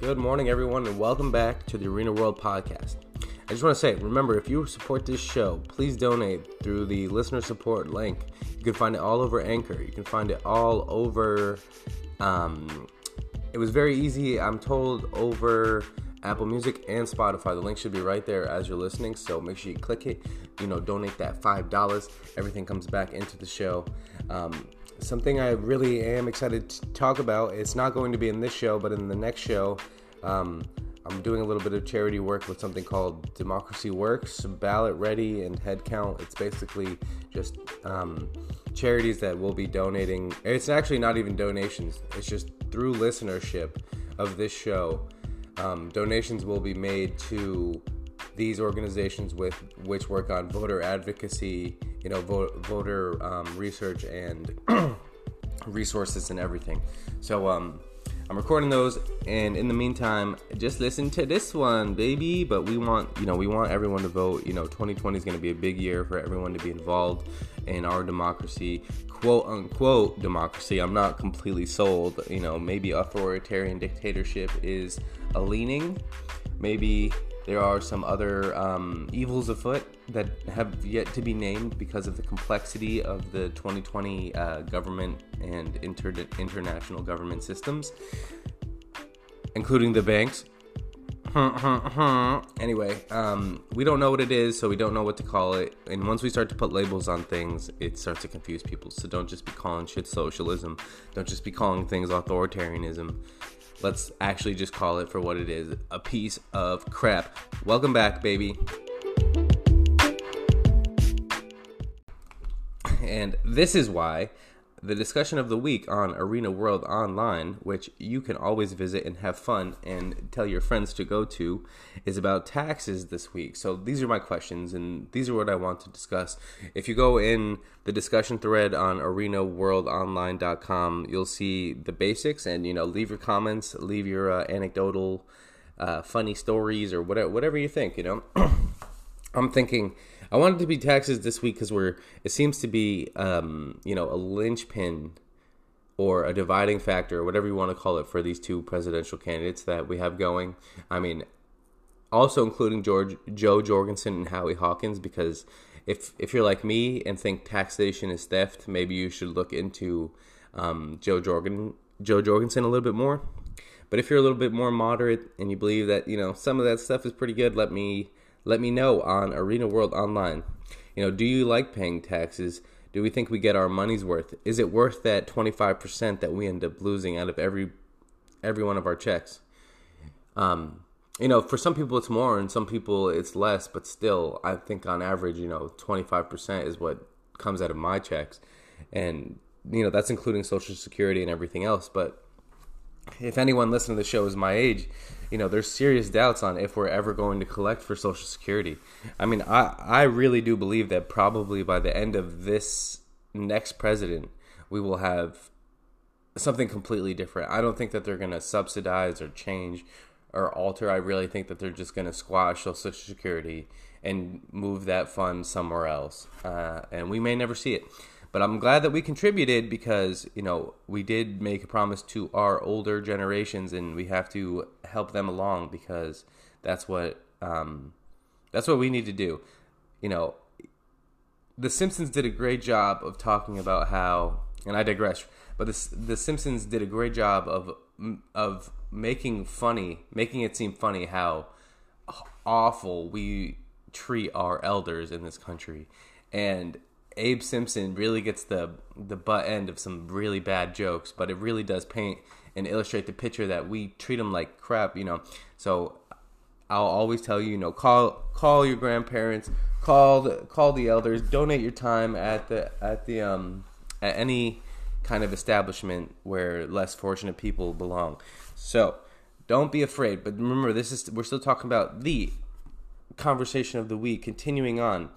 Good morning, everyone, and welcome back to the Arena World Podcast. I just want to say, remember, if you support this show, please donate through the listener support link. You can find it all over Anchor. You can find it all over. Um, it was very easy, I'm told, over Apple Music and Spotify. The link should be right there as you're listening, so make sure you click it. You know, donate that $5. Everything comes back into the show. Um, something I really am excited to talk about. It's not going to be in this show, but in the next show, um, I'm doing a little bit of charity work with something called Democracy Works, Ballot Ready, and Headcount. It's basically just um, charities that will be donating. It's actually not even donations, it's just through listenership of this show. Um, donations will be made to these organizations with which work on voter advocacy, you know, vote, voter um, research and resources and everything. So um, I'm recording those, and in the meantime, just listen to this one, baby. But we want, you know, we want everyone to vote. You know, 2020 is going to be a big year for everyone to be involved in our democracy, quote unquote democracy. I'm not completely sold. You know, maybe authoritarian dictatorship is a leaning. Maybe there are some other um, evils afoot that have yet to be named because of the complexity of the 2020 uh, government and inter- international government systems, including the banks. anyway, um, we don't know what it is, so we don't know what to call it. And once we start to put labels on things, it starts to confuse people. So don't just be calling shit socialism. Don't just be calling things authoritarianism let's actually just call it for what it is a piece of crap. Welcome back, baby. And this is why the discussion of the week on Arena World Online, which you can always visit and have fun and tell your friends to go to, is about taxes this week. So these are my questions and these are what I want to discuss. If you go in the discussion thread on arenaworldonline.com, you'll see the basics and you know leave your comments, leave your uh, anecdotal uh, funny stories or whatever whatever you think, you know. I'm thinking I wanted to be taxes this week because we're it seems to be um, you know a linchpin or a dividing factor or whatever you want to call it for these two presidential candidates that we have going. I mean, also including George Jo Jorgensen and Howie Hawkins because if if you're like me and think taxation is theft, maybe you should look into um, Jo Jorgen Jo Jorgensen a little bit more. But if you're a little bit more moderate and you believe that you know some of that stuff is pretty good, let me let me know on Arena World Online. You know, do you like paying taxes? Do we think we get our money's worth? Is it worth that 25% that we end up losing out of every every one of our checks? Um, you know, for some people it's more and some people it's less, but still, I think on average, you know, 25% is what comes out of my checks. And, you know, that's including Social Security and everything else. But if anyone listening to the show is my age, you know, there's serious doubts on if we're ever going to collect for Social Security. I mean, I, I really do believe that probably by the end of this next president, we will have something completely different. I don't think that they're going to subsidize or change or alter. I really think that they're just going to squash Social Security and move that fund somewhere else. Uh, and we may never see it. But I'm glad that we contributed because, you know, we did make a promise to our older generations and we have to help them along because that's what um, that's what we need to do. You know, the Simpsons did a great job of talking about how, and I digress, but the the Simpsons did a great job of of making funny, making it seem funny how awful we treat our elders in this country, and Abe Simpson really gets the the butt end of some really bad jokes, but it really does paint and illustrate the picture that we treat them like crap, you know. So I'll always tell you, you know, call call your grandparents, call the, call the elders, donate your time at the at the um at any kind of establishment where less fortunate people belong. So don't be afraid. But remember, this is we're still talking about the conversation of the week. Continuing on,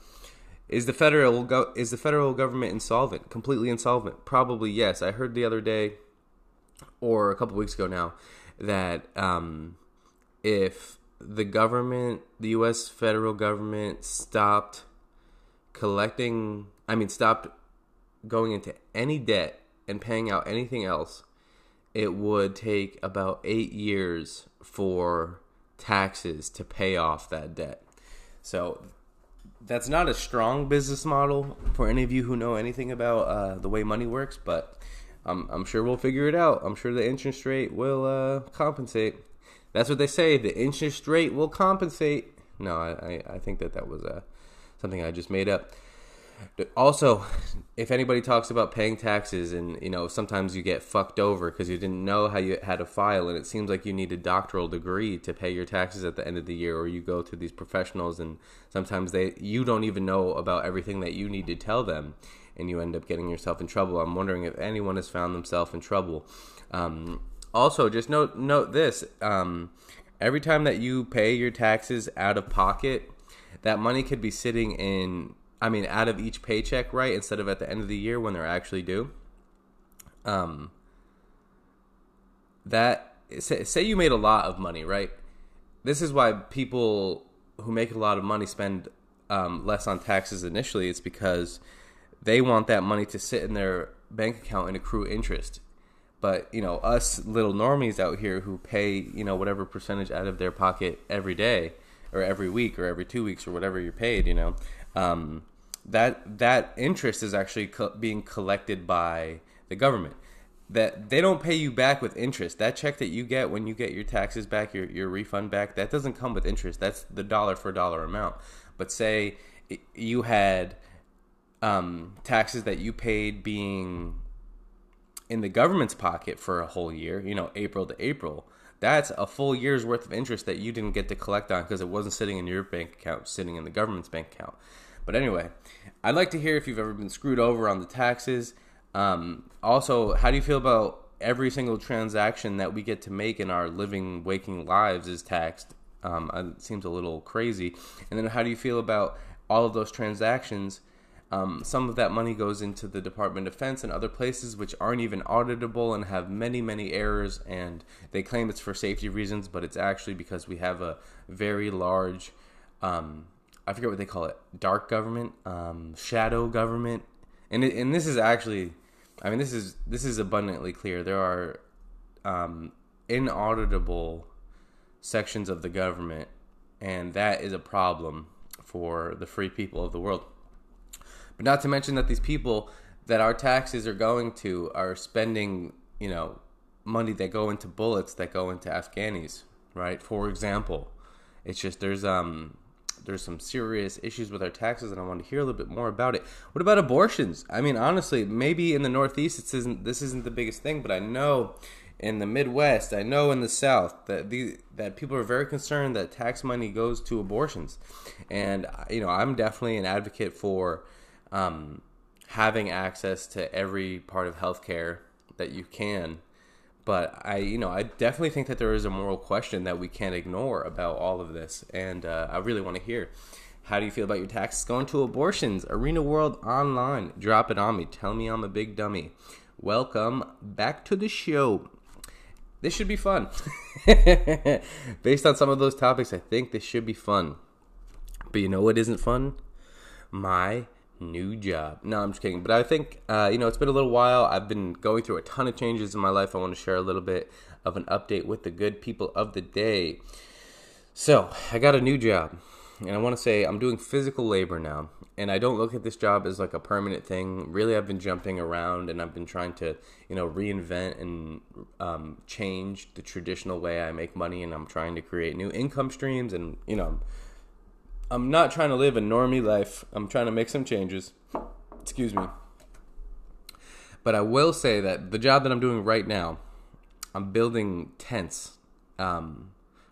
is the federal go- is the federal government insolvent? Completely insolvent? Probably yes. I heard the other day, or a couple weeks ago now, that um, if the government, the U.S. federal government, stopped collecting, I mean, stopped going into any debt and paying out anything else, it would take about eight years for taxes to pay off that debt. So that's not a strong business model for any of you who know anything about uh, the way money works, but I'm, I'm sure we'll figure it out. I'm sure the interest rate will uh, compensate. That's what they say. The interest rate will compensate. No, I, I think that that was uh, something I just made up. Also, if anybody talks about paying taxes and you know sometimes you get fucked over because you didn't know how you had to file and it seems like you need a doctoral degree to pay your taxes at the end of the year or you go to these professionals and sometimes they you don't even know about everything that you need to tell them and you end up getting yourself in trouble. I'm wondering if anyone has found themselves in trouble. Um, also, just note note this: um, every time that you pay your taxes out of pocket, that money could be sitting in I mean, out of each paycheck, right? Instead of at the end of the year when they're actually due. Um, that say, you made a lot of money, right? This is why people who make a lot of money spend um, less on taxes initially. It's because they want that money to sit in their bank account and accrue interest. But you know, us little normies out here who pay you know whatever percentage out of their pocket every day, or every week, or every two weeks, or whatever you're paid, you know, um, that that interest is actually co- being collected by the government. That they don't pay you back with interest. That check that you get when you get your taxes back your, your refund back that doesn't come with interest. That's the dollar for dollar amount. But say you had um, taxes that you paid being in the government's pocket for a whole year you know april to april that's a full year's worth of interest that you didn't get to collect on because it wasn't sitting in your bank account sitting in the government's bank account but anyway, I'd like to hear if you've ever been screwed over on the taxes. Um, also, how do you feel about every single transaction that we get to make in our living, waking lives is taxed? Um, it seems a little crazy. And then, how do you feel about all of those transactions? Um, some of that money goes into the Department of Defense and other places which aren't even auditable and have many, many errors. And they claim it's for safety reasons, but it's actually because we have a very large um, I forget what they call it, dark government, um, shadow government, and it, and this is actually, I mean, this is this is abundantly clear. There are um, inauditable sections of the government, and that is a problem for the free people of the world. But not to mention that these people that our taxes are going to are spending, you know, money that go into bullets that go into Afghanis, right? For example, it's just there's um there's some serious issues with our taxes, and I want to hear a little bit more about it. What about abortions? I mean, honestly, maybe in the Northeast, this isn't this isn't the biggest thing, but I know in the Midwest, I know in the South that the that people are very concerned that tax money goes to abortions, and you know, I'm definitely an advocate for um, having access to every part of healthcare that you can but I, you know, I definitely think that there is a moral question that we can't ignore about all of this, and uh, I really want to hear. How do you feel about your taxes going to abortions? Arena World Online, drop it on me. Tell me I'm a big dummy. Welcome back to the show. This should be fun. Based on some of those topics, I think this should be fun. But you know what isn't fun? My new job. No, I'm just kidding. But I think, uh, you know, it's been a little while. I've been going through a ton of changes in my life. I want to share a little bit of an update with the good people of the day. So, I got a new job. And I want to say I'm doing physical labor now. And I don't look at this job as like a permanent thing. Really, I've been jumping around and I've been trying to, you know, reinvent and um, change the traditional way I make money. And I'm trying to create new income streams. And, you know, not trying to live a normie life. I'm trying to make some changes. Excuse me. But I will say that the job that I'm doing right now, I'm building tents um,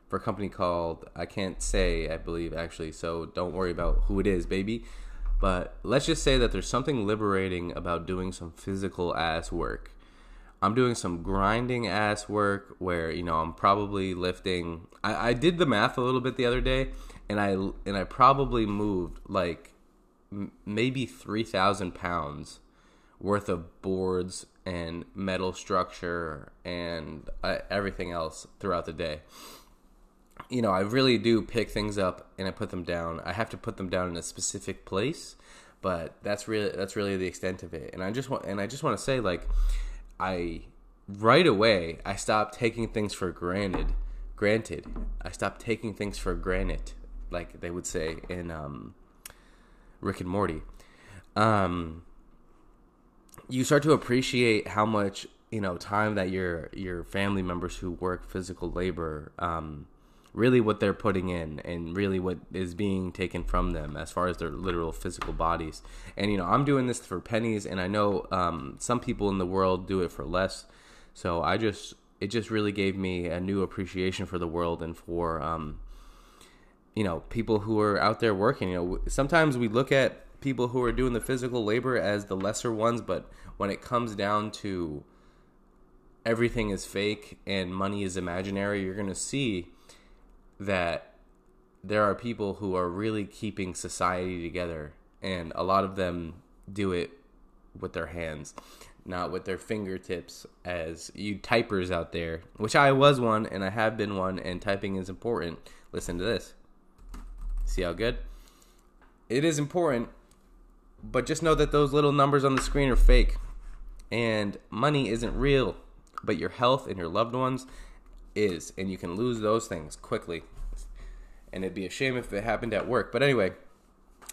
for a company called I can't say I believe actually. So don't worry about who it is, baby. But let's just say that there's something liberating about doing some physical ass work. I'm doing some grinding ass work where you know I'm probably lifting. I, I did the math a little bit the other day, and I and I probably moved like m- maybe three thousand pounds worth of boards and metal structure and uh, everything else throughout the day. You know, I really do pick things up and I put them down. I have to put them down in a specific place, but that's really that's really the extent of it. And I just want and I just want to say like I right away I stopped taking things for granted. Granted, I stopped taking things for granted, like they would say in um, Rick and Morty. Um, you start to appreciate how much you know time that your your family members who work physical labor um, really what they're putting in and really what is being taken from them as far as their literal physical bodies. And you know i'm doing this for pennies and i know um, some people in the world do it for less. So i just it just really gave me a new appreciation for the world and for um, you know people who are out there working. You know sometimes we look at people who are doing the physical labor as the lesser ones but when it comes down to everything is fake and money is imaginary you're to see that there are people who are really keeping society together, and a lot of them do it with their hands, not with their fingertips. As you typers out there, which I was one and I have been one, and typing is important. Listen to this. See how good? It is important, but just know that those little numbers on the screen are fake, and money isn't real, but your health and your loved ones is, and you can lose those things quickly. And it'd be a shame if it happened at work. But anyway,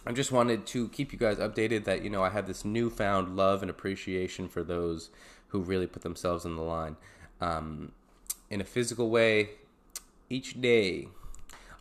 I just wanted to keep you guys updated that you know I have this newfound love and appreciation for those who really put themselves in the line um, in a physical way each day.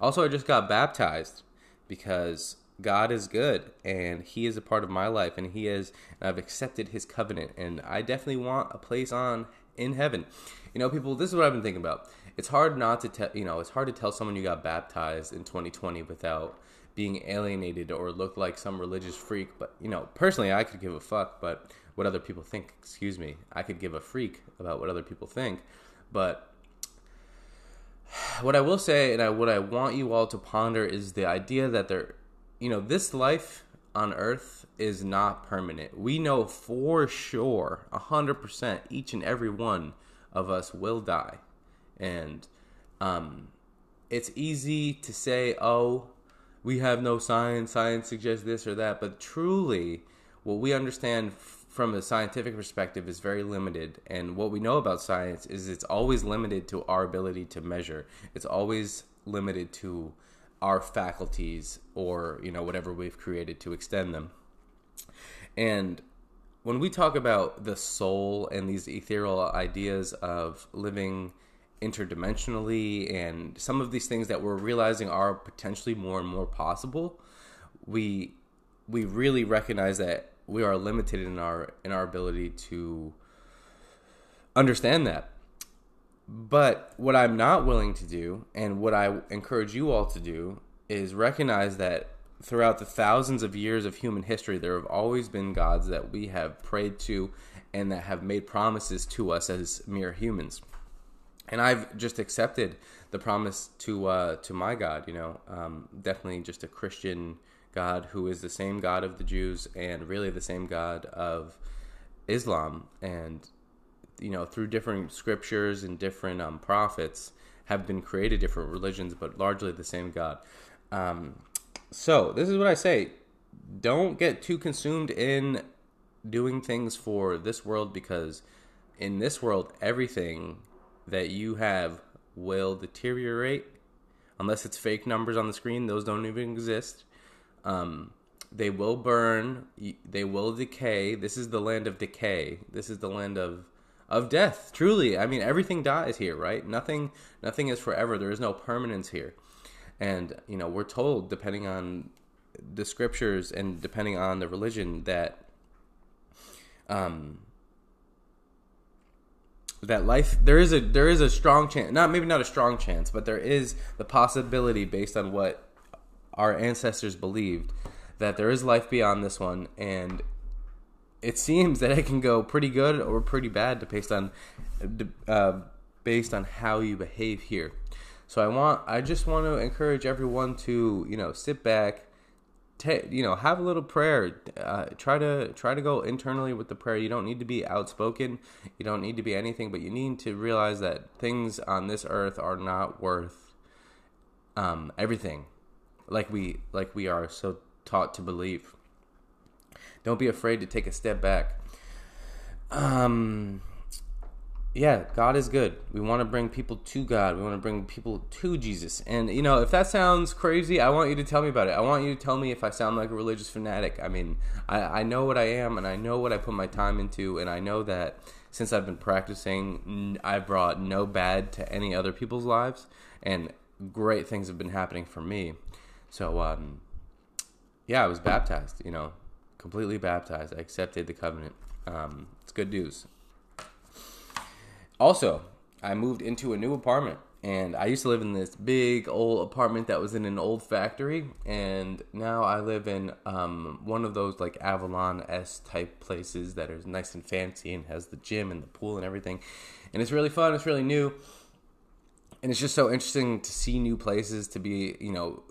Also, I just got baptized because God is good and He is a part of my life, and He is. And I've accepted His covenant, and I definitely want a place on in heaven. You know, people, this is what I've been thinking about. It's hard not to tell, you know, it's hard to tell someone you got baptized in 2020 without being alienated or look like some religious freak. But, you know, personally, I could give a fuck, but what other people think, excuse me, I could give a freak about what other people think. But what I will say, and I, what I want you all to ponder is the idea that there, you know, this life on earth is not permanent. We know for sure, 100%, each and every one of us will die. And um, it's easy to say, oh, we have no science, science suggests this or that. But truly, what we understand from a scientific perspective is very limited. And what we know about science is it's always limited to our ability to measure, it's always limited to our faculties or you know whatever we've created to extend them and when we talk about the soul and these ethereal ideas of living interdimensionally and some of these things that we're realizing are potentially more and more possible we we really recognize that we are limited in our in our ability to understand that. But what I'm not willing to do, and what I encourage you all to do, is recognize that throughout the thousands of years of human history, there have always been gods that we have prayed to and that have made promises to us as mere humans. And I've just accepted the promise to uh, to my God. You know, um, definitely just a Christian God who is the same God of the Jews and really the same God of Islam. And you know, through different scriptures and different um, prophets, have been created different religions, but largely the same God. Um, so this is what I say: don't get too consumed in doing things for this world because in this world, everything that you have will deteriorate unless it's fake numbers on the screen. Those don't even exist. Um, they will burn. They will decay. This is the land of decay. This is the land of of death. Truly, I mean, everything dies here, right? Nothing, nothing is forever. There is no permanence here, and you know, we're told, depending on the scriptures and depending on the religion, that um, that life there is a there is a strong chance, not maybe not a strong chance, but there is the possibility based on what our ancestors believed that there is life beyond this one, and it seems that it can go pretty good or pretty bad based on uh, based on how you behave here. So I want I just want to encourage everyone to you know sit back, t- you know have a little prayer. Uh, try to try to go internally with the prayer. You don't need to be outspoken. You don't need to be anything, but you need to realize that things on this earth are not worth um, everything, like we like we are so taught to believe. Don't be afraid to take a step back. Um, yeah, God is good. We want to bring people to God. We want to bring people to Jesus. And you know, if that sounds crazy, I want you to tell me about it. I want you to tell me if I sound like a religious fanatic. I mean, I, I know what I am, and I know what I put my time into, and I know that since I've been practicing, I brought no bad to any other people's lives, and great things have been happening for me. So, um, yeah, I was baptized. You know, completely baptized. I accepted the covenant. Um, it's good news. Also, I moved into a new apartment and I used to live in this big old apartment that was in an old factory, and now I live in um, one of those like Avalon S type places that is nice and fancy and has the gym and the pool and everything, and it's really fun. It's really new, and it's just so interesting to see new places, to be you know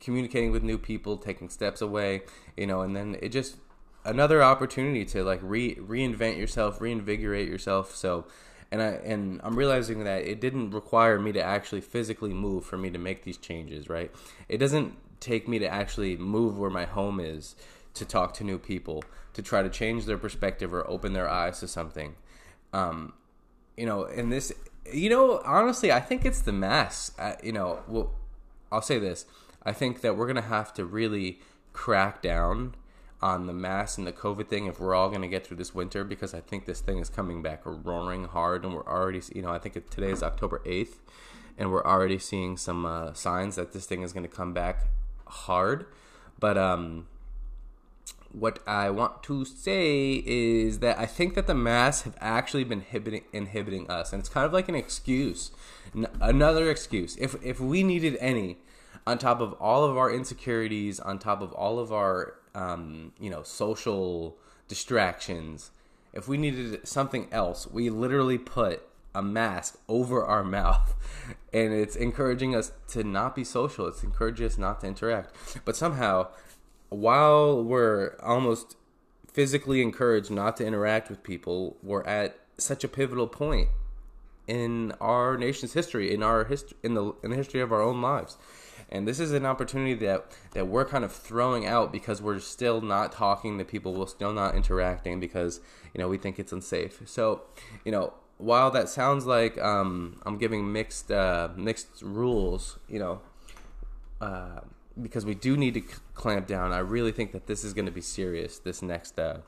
communicating with new people, taking steps away, you know, and then it just another opportunity to like re reinvent yourself, reinvigorate yourself. So and I and I'm realizing that it didn't require me to actually physically move for me to make these changes, right? It doesn't take me to actually move where my home is to talk to new people, to try to change their perspective or open their eyes to something. Um, you know, and this, you know, honestly, I think it's the mass. Uh, you know, well, I'll say this: I think that we're gonna have to really crack down on the mass and the COVID thing if we're all going to get through this winter because I think this thing is coming back roaring hard and we're already, you know, I think today is October 8th and we're already seeing some uh, signs that this thing is going to come back hard. But um, what I want to say is that I think that the masks have actually been inhibiting, inhibiting us, and it's kind of like an excuse, N- another excuse. If if we needed any, on top of all of our insecurities, on top of all of our um, you know, social distractions, if we needed something else, we literally put a mask over our mouth. And it's encouraging us to not be social. It's encouraging us not to interact. But somehow while we're almost physically encouraged not to interact with people we're at such a pivotal point in our nation's history in our history in the in the history of our own lives and this is an opportunity that that we're kind of throwing out because we're still not talking to people, we're still not interacting because you know we think it's unsafe. So, you know, while that sounds like um, I'm giving mixed uh, mixed rules, you know. Uh, because we do need to c- clamp down. I really think that this is going to be serious. This next, uh,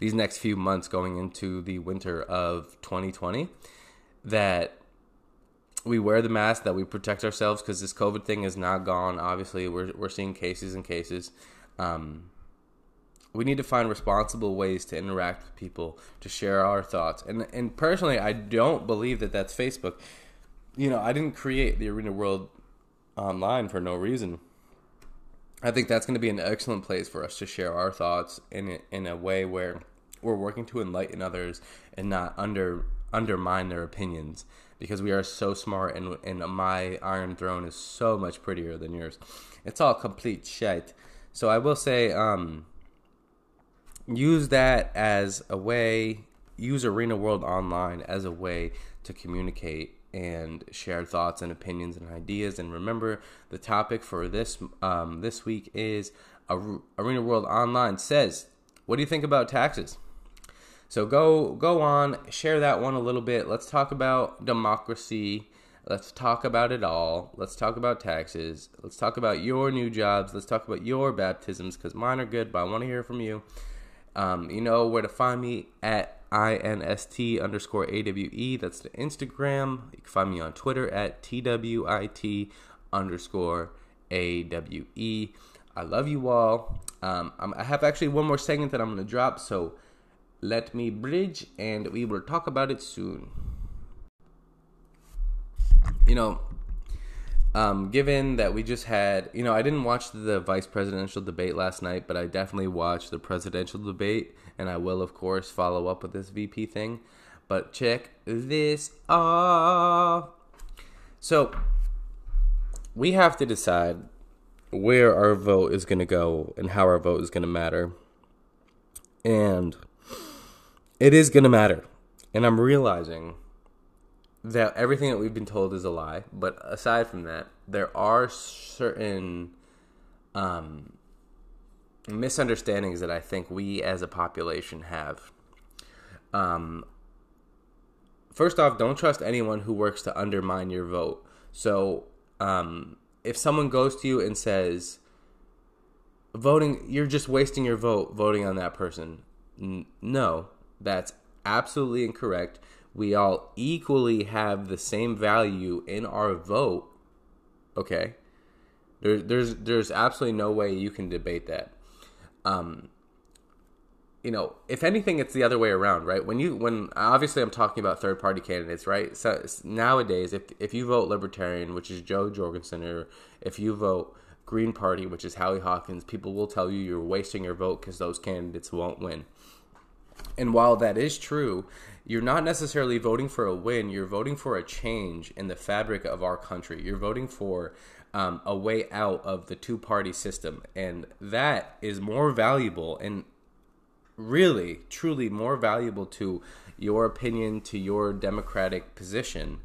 these next few months going into the winter of 2020, that we wear the mask, that we protect ourselves because this COVID thing is not gone. Obviously, we're we're seeing cases and cases. Um, we need to find responsible ways to interact with people, to share our thoughts. And and personally, I don't believe that that's Facebook. You know, I didn't create the Arena World online for no reason. I think that's going to be an excellent place for us to share our thoughts in in a way where we're working to enlighten others and not under undermine their opinions because we are so smart and and my Iron Throne is so much prettier than yours. It's all complete shite. So I will say, um, use that as a way. Use Arena World Online as a way to communicate and share thoughts and opinions and ideas. And remember, the topic for this um, this week is Arena World Online says, "What do you think about taxes?" So go go on, share that one a little bit. Let's talk about democracy. Let's talk about it all. Let's talk about taxes. Let's talk about your new jobs. Let's talk about your baptisms because mine are good, but I want to hear from you. Um, you know where to find me at inst underscore awe. That's the Instagram. You can find me on Twitter at twit underscore awe. I love you all. Um, I have actually one more segment that I'm going to drop. So let me bridge and we will talk about it soon. You know, um, given that we just had, you know, I didn't watch the vice presidential debate last night, but I definitely watched the presidential debate, and I will, of course, follow up with this VP thing. But check this off. So, we have to decide where our vote is going to go and how our vote is going to matter. And it is going to matter. And I'm realizing that everything that we've been told is a lie. But aside from that, there are certain um, misunderstandings that I think we as a population have. Um, first off, don't trust anyone who works to undermine your vote. So, um, if someone goes to you and says, voting, you're just wasting your vote voting on that person. N- no, that's absolutely incorrect. We all equally have the same value in our vote. Okay, there's there's there's absolutely no way you can debate that. Um, you know, if anything, it's the other way around, right? When you, when obviously I'm talking about third party candidates, right? So nowadays, if if you vote Libertarian, which is Jo Jorgensen, or if you vote Green Party, which is Howie Hawkins, people will tell you you're wasting your vote because those candidates won't win. And while that is true, you're not necessarily voting for a win. You're voting for a change in the fabric of our country. You're voting for um, a way out of the two party system. And that is more valuable and really, truly more valuable to your opinion, to your democratic position,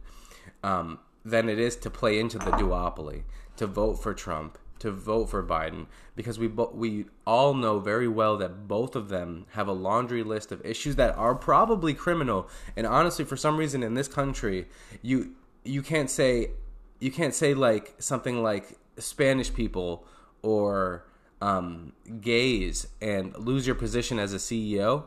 um, than it is to play into the duopoly, to vote for Trump, to vote for Biden because we bo- we all know very well that both of them have a laundry list of issues that are probably criminal. And honestly, for some reason in this country, you you can't say you can't say like something like Spanish people or um, gays and lose your position as a CEO,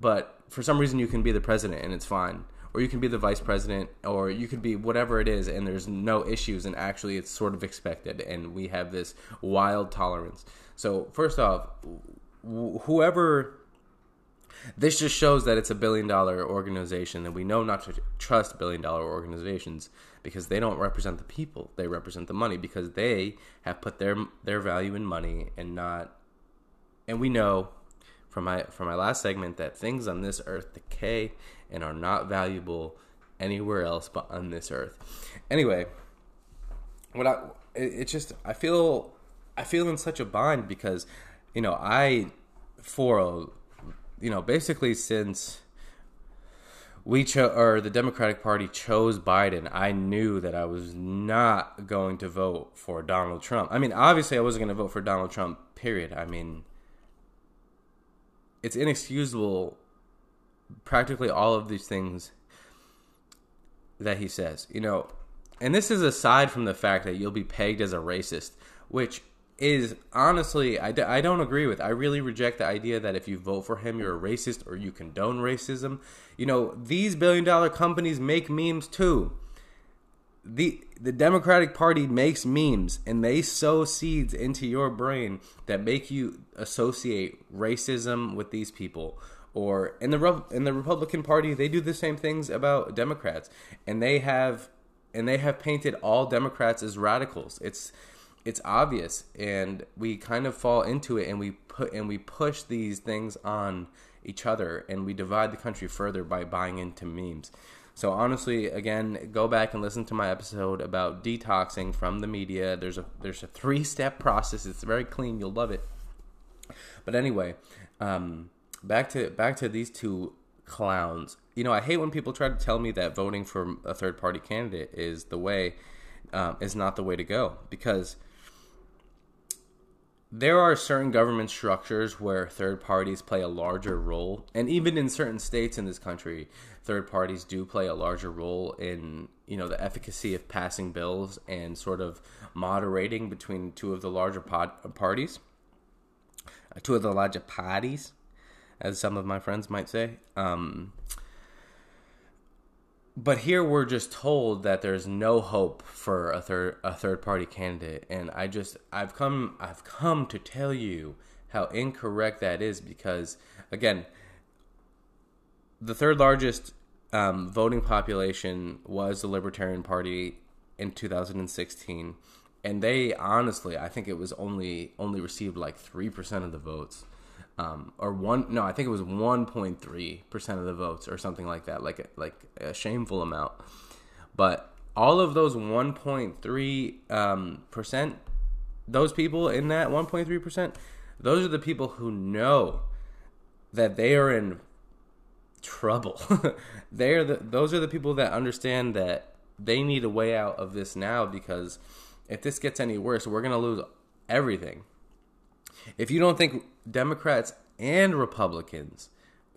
but for some reason you can be the president and it's fine or you can be the vice president, or you could be whatever it is, and there's no issues, and actually it's sort of expected, and we have this wild tolerance. So, first off, whoever this just shows that it's a billion dollar organization and we know not to trust billion dollar organizations because they don't represent the people they represent the money because they have put their their value in money and not and we know from my from my last segment that things on this earth decay and are not valuable anywhere else but on this earth. Anyway, what I it, it just I feel I feel in such a bind because you know I for a you know basically since we chose or the Democratic Party chose Biden, I knew that I was not going to vote for Donald Trump. I mean, obviously I wasn't going to vote for Donald Trump. Period. I mean, it's inexcusable practically all of these things that he says. You know, and this is aside from the fact that you'll be pegged as a racist, which is honestly, I d- I don't agree with. I really reject the idea that if you vote for him, you're a racist or you condone racism. You know, these billion dollar companies make memes too the the Democratic Party makes memes and they sow seeds into your brain that make you associate racism with these people. Or in the in the Republican Party, they do the same things about Democrats, and they have and they have painted all Democrats as radicals. It's it's obvious, and we kind of fall into it, and we put and we push these things on each other, and we divide the country further by buying into memes. So honestly, again, go back and listen to my episode about detoxing from the media. There's a there's a three step process. It's very clean. You'll love it. But anyway, um, back to back to these two clowns. You know, I hate when people try to tell me that voting for a third party candidate is the way um, is not the way to go because there are certain government structures where third parties play a larger role, and even in certain states in this country, third parties do play a larger role in you know the efficacy of passing bills and sort of moderating between two of the larger pod- parties, uh, two of the larger parties, as some of my friends might say. Um, but here we're just told that there's no hope for a third a third party candidate. And i just i've come i've come to tell you how incorrect that is because again the third largest um, voting population was the libertarian party in 2016 and they honestly i think it was only only received like 3% of the votes um, or one no i think it was 1.3% of the votes or something like that like like a shameful amount. But all of those 1.3 um, percent those people in that 1.3% those are the people who know that they are in trouble. They are the those are the people that understand that they need a way out of this now because if this gets any worse we're going to lose everything if you don't think Democrats and Republicans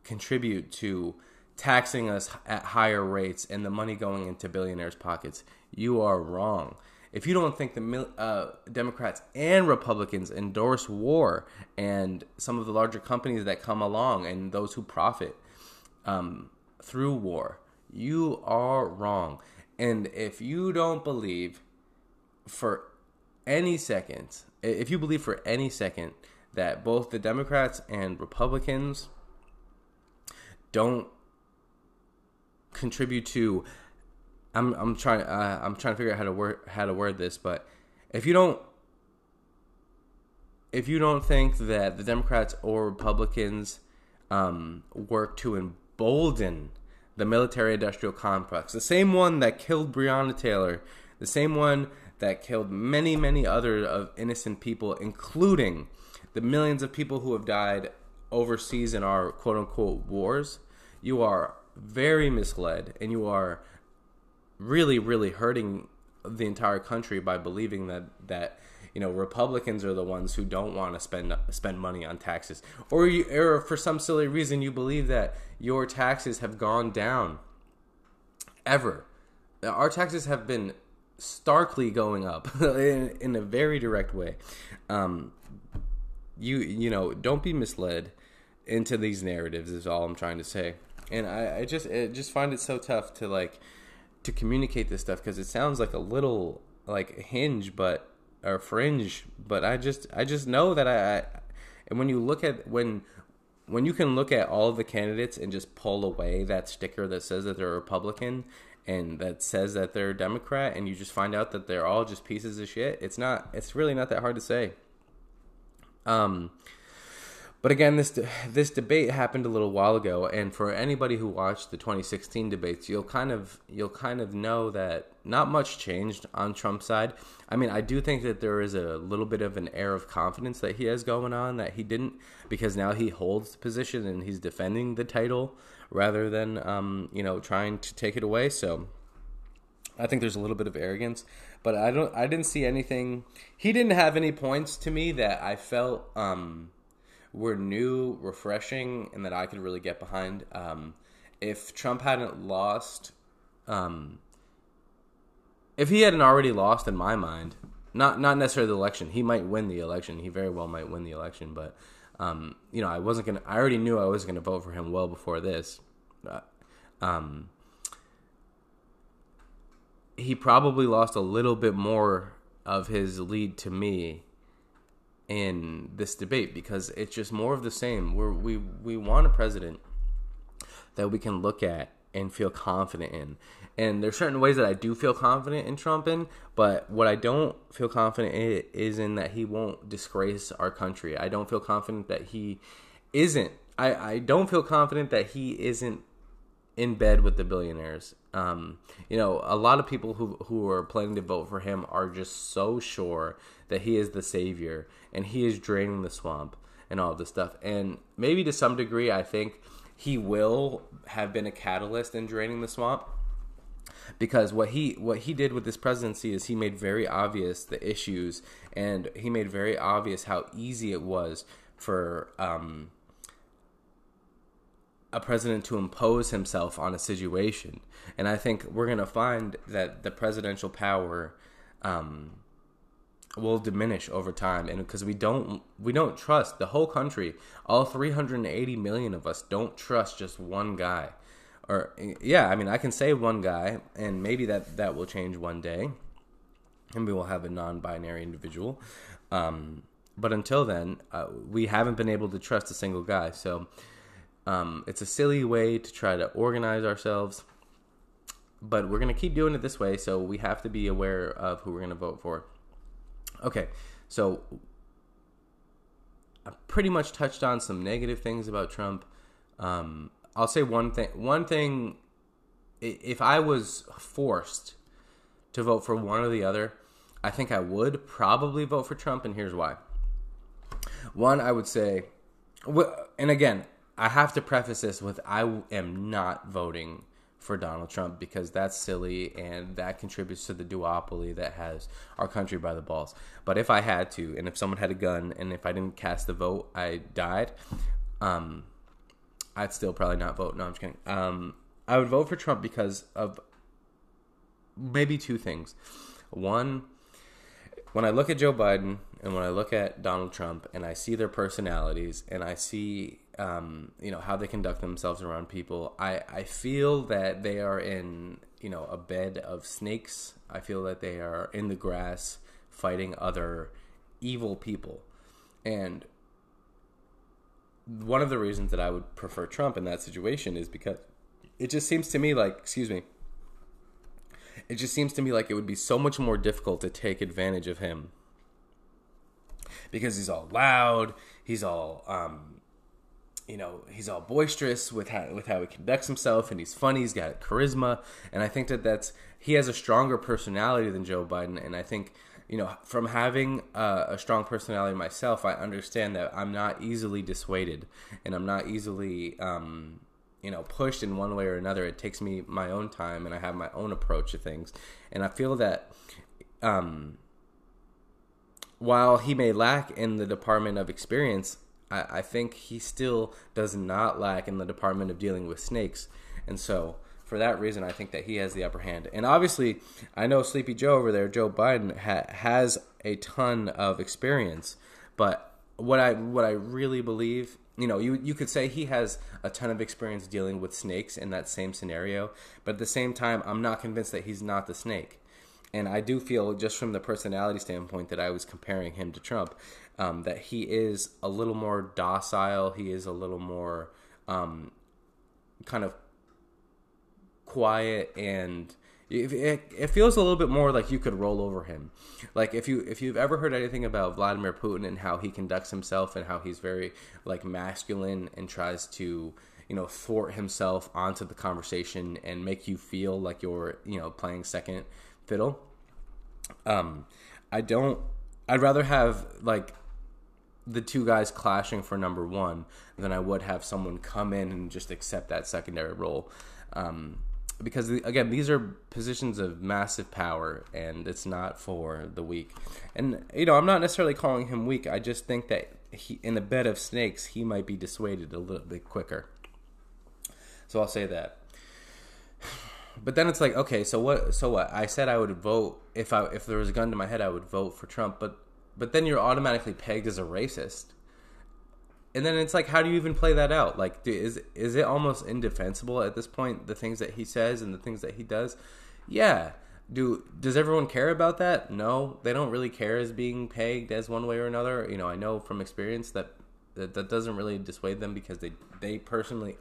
contribute to taxing us at higher rates and the money going into billionaires' pockets. You are wrong. If you don't think the uh, Democrats and Republicans endorse war and some of the larger companies that come along and those who profit um, through war, you are wrong. And if you don't believe for any second, if you believe for any second that both the Democrats and Republicans don't contribute to I'm I'm trying uh, I'm trying to figure out how to word how to word this, but if you don't if you don't think that the Democrats or Republicans um, work to embolden the military industrial complex, the same one that killed Breonna Taylor, the same one that killed many, many other of innocent people, including the millions of people who have died overseas in our quote unquote wars, you are very misled and you are really, really hurting the entire country by believing that that you know Republicans are the ones who don't want to spend spend money on taxes, or you, or for some silly reason you believe that your taxes have gone down ever. Our taxes have been starkly going up in, in a very direct way. Um, you you know don't be misled into these narratives is all I'm trying to say. And I, I just I just find it so tough to like to communicate this stuff because it sounds like a little like hinge but or fringe but i just i just know that I, I, and when you look at when when you can look at all of the candidates and just pull away that sticker that says that they're republican and that says that they're a democrat and you just find out that they're all just pieces of shit it's not it's really not that hard to say um but again, this this debate happened a little while ago, and for anybody who watched the 2016 debates, you'll kind of you'll kind of know that not much changed on Trump's side. I mean, I do think that there is a little bit of an air of confidence that he has going on that he didn't because now he holds the position and he's defending the title rather than um, you know trying to take it away. So I think there's a little bit of arrogance, but I don't I didn't see anything. He didn't have any points to me that I felt. Um, were new, refreshing, and that I could really get behind. Um, if Trump hadn't lost, um, if he hadn't already lost, in my mind, not not necessarily the election, he might win the election. He very well might win the election, but um, you know, I wasn't gonna. I already knew I was gonna vote for him well before this. Uh, um, he probably lost a little bit more of his lead to me in this debate because it's just more of the same. We're, we we want a president that we can look at and feel confident in. And there's certain ways that I do feel confident in Trump in, but what I don't feel confident in is in that he won't disgrace our country. I don't feel confident that he isn't. I, I don't feel confident that he isn't in bed with the billionaires. Um, you know, a lot of people who who are planning to vote for him are just so sure that he is the savior and he is draining the swamp and all this stuff. And maybe to some degree, I think he will have been a catalyst in draining the swamp because what he what he did with this presidency is he made very obvious the issues and he made very obvious how easy it was for um, a president to impose himself on a situation. And I think we're going to find that the presidential power um, will diminish over time. And because we don't we don't trust the whole country. All 380 million of us don't trust just one guy. Or yeah i mean i can say one guy and maybe that that will change one day and we will have a non-binary individual. Um, but until then uh, we haven't been able to trust a single guy. So um, it's a silly way to try to organize ourselves, but we're going to keep doing it this way, so we have to be aware of who we're going to vote for. Okay, so I pretty much touched on some negative things about Trump. Um, I'll say one thing. One thing, if I was forced to vote for one or the other, I think I would probably vote for Trump, and here's why. One, I would say, and again, I have to preface this with I am not voting for Donald Trump because that's silly and that contributes to the duopoly that has our country by the balls. But if I had to, and if someone had a gun, and if I didn't cast the vote, I died. Um, I'd still probably not vote. No, I'm just kidding. Um, I would vote for Trump because of maybe two things. One, when I look at Joe Biden and when I look at Donald Trump and I see their personalities and I see um, you know how they conduct themselves around people, I I feel that they are in you know a bed of snakes. I feel that they are in the grass fighting other evil people, and one of the reasons that I would prefer Trump in that situation is because it just seems to me like excuse me it just seems to me like it would be so much more difficult to take advantage of him. Because he's all loud, he's all um, you know, he's all boisterous with how with how he conducts himself, and he's funny. He's got charisma, and I think that that's he has a stronger personality than Joe Biden, and I think you know from having a, a strong personality myself, I understand that I'm not easily dissuaded, and I'm not easily um, you know pushed in one way or another. It takes me my own time, and I have my own approach to things, and I feel that. Um, while he may lack in the department of experience, I, I think he still does not lack in the department of dealing with snakes. And so, for that reason, I think that he has the upper hand. And obviously, I know Sleepy Joe over there, Joe Biden, ha- has a ton of experience. But what I what I really believe, you know, you you could say he has a ton of experience dealing with snakes in that same scenario. But at the same time, I'm not convinced that he's not the snake. And I do feel, just from the personality standpoint, that I was comparing him to Trump, um, that he is a little more docile. He is a little more um, kind of quiet and it, it, feels a little bit more like you could roll over him. Like if you if you've ever heard anything about Vladimir Putin and how he conducts himself and how he's very like masculine and tries to you know thwart himself onto the conversation and make you feel like you're you know playing second fiddle. Um, I don't. I'd rather have like the two guys clashing for number one than I would have someone come in and just accept that secondary role. Um, because again, these are positions of massive power, and it's not for the weak. And you know, I'm not necessarily calling him weak. I just think that he, in a bed of snakes, he might be dissuaded a little bit quicker. So I'll say that but then it's like, okay, so what? So what? I said I would vote if I if there was a gun to my head, I would vote for Trump. But but then you're automatically pegged as a racist. And then it's like, how do you even play that out? Like, is is it almost indefensible at this point? The things that he says and the things that he does, yeah. Do does everyone care about that? No, they don't really care as being pegged as one way or another. You know, I know from experience that that, that doesn't really dissuade them because they they personally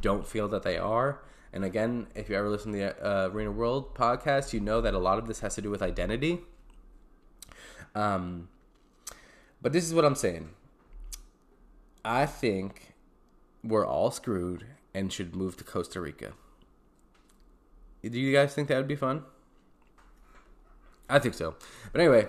don't feel that they are. And again, if you ever listen to the uh, Arena World podcast, you know that a lot of this has to do with identity. Um, but this is what I'm saying. I think we're all screwed and should move to Costa Rica. Do you guys think that would be fun? I think so. But anyway,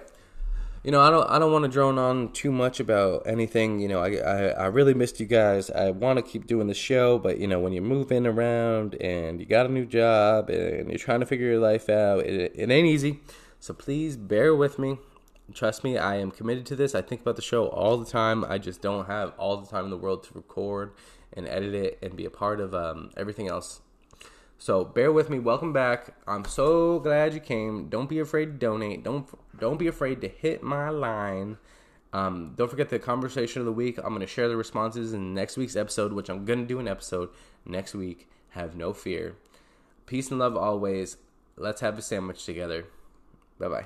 you know, I don't I don't want to drone on too much about anything. You know, I I, I really missed you guys. I want to keep doing the show, but you know, when you're moving around and you got a new job and you're trying to figure your life out, it, it ain't easy. So please bear with me. Trust me, I am committed to this. I think about the show all the time. I just don't have all the time in the world to record and edit it and be a part of um, everything else so bear with me. Welcome back. I'm so glad you came. Don't be afraid to donate. Don't don't be afraid to hit my line. Um, don't forget the conversation of the week. I'm going to share the responses in next week's episode, which I'm going to do an episode next week. Have no fear. Peace and love always. Let's have a sandwich together. Bye bye.